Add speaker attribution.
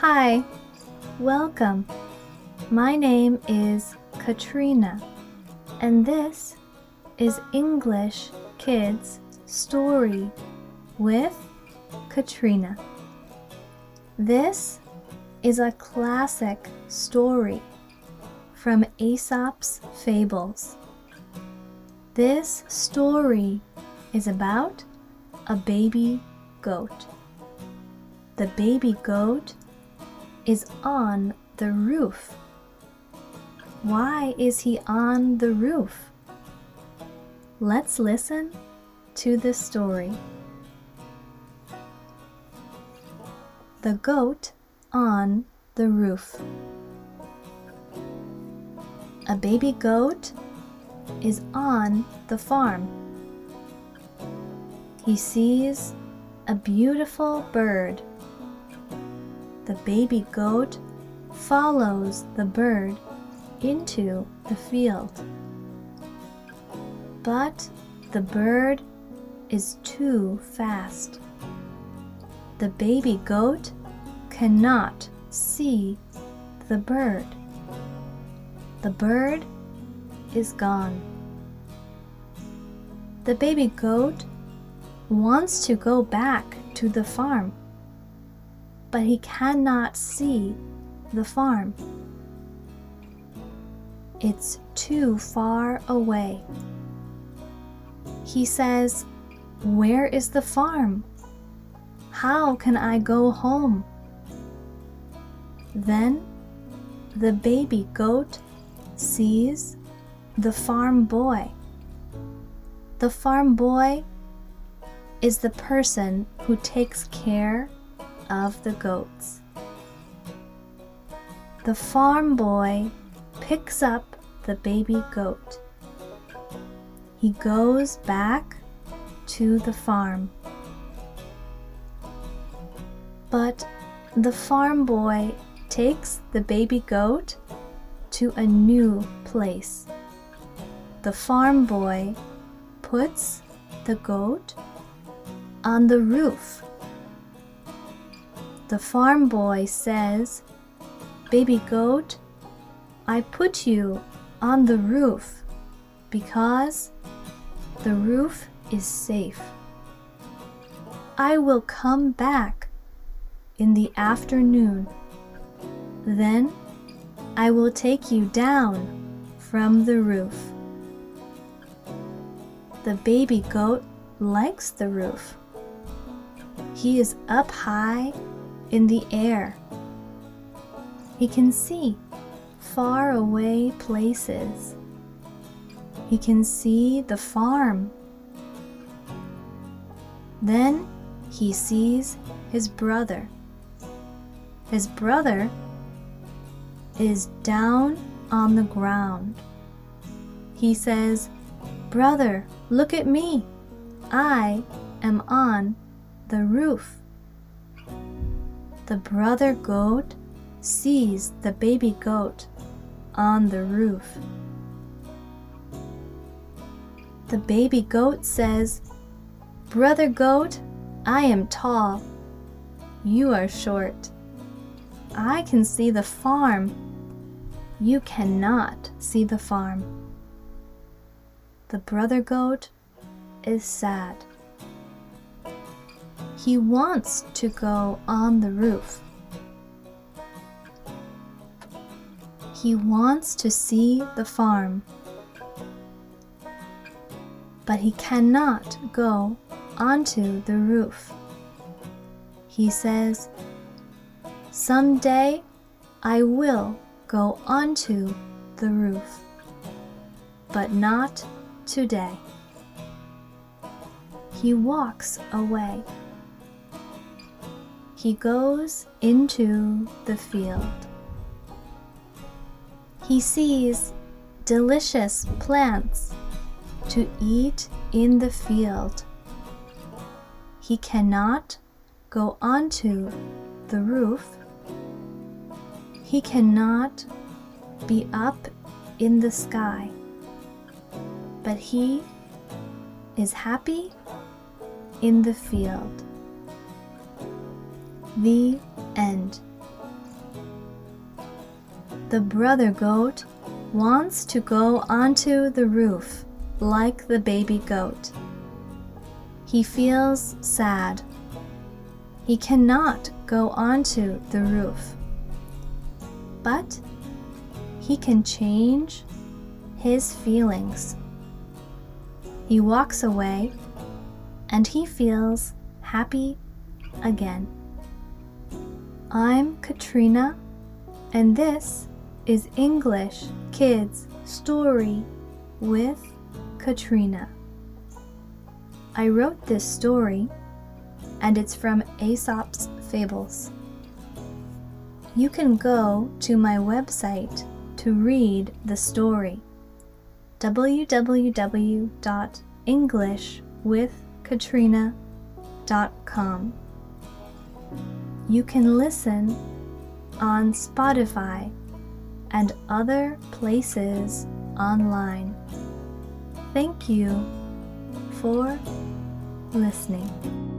Speaker 1: Hi, welcome. My name is Katrina, and this is English Kids Story with Katrina. This is a classic story from Aesop's Fables. This story is about a baby goat. The baby goat is on the roof. Why is he on the roof? Let's listen to the story. The goat on the roof. A baby goat is on the farm. He sees a beautiful bird. The baby goat follows the bird into the field. But the bird is too fast. The baby goat cannot see the bird. The bird is gone. The baby goat wants to go back to the farm, but he cannot see the farm. It's too far away. He says, Where is the farm? How can I go home? Then the baby goat sees the farm boy. The farm boy is the person who takes care of the goats. The farm boy picks up the baby goat. He goes back to the farm. But the farm boy takes the baby goat to a new place. The farm boy puts the goat on the roof. The farm boy says, Baby goat, I put you on the roof because the roof is safe. I will come back in the afternoon. Then I will take you down from the roof. The baby goat likes the roof. He is up high in the air. He can see far away places. He can see the farm. Then he sees his brother. His brother is down on the ground. He says, Brother, look at me. I am on the roof. The brother goat sees the baby goat on the roof. The baby goat says, Brother goat, I am tall. You are short. I can see the farm. You cannot see the farm. The brother goat is sad. He wants to go on the roof. He wants to see the farm. But he cannot go onto the roof. He says, Someday I will go onto the roof, but not today. He walks away. He goes into the field. He sees delicious plants to eat in the field. He cannot go onto the roof. He cannot be up in the sky. But he is happy in the field. The end. The brother goat wants to go onto the roof like the baby goat. He feels sad. He cannot go onto the roof. But he can change his feelings. He walks away and he feels happy again. I'm Katrina, and this is English Kids Story with Katrina. I wrote this story, and it's from Aesop's Fables. You can go to my website to read the story www.englishwithkatrina.com. You can listen on Spotify and other places online. Thank you for listening.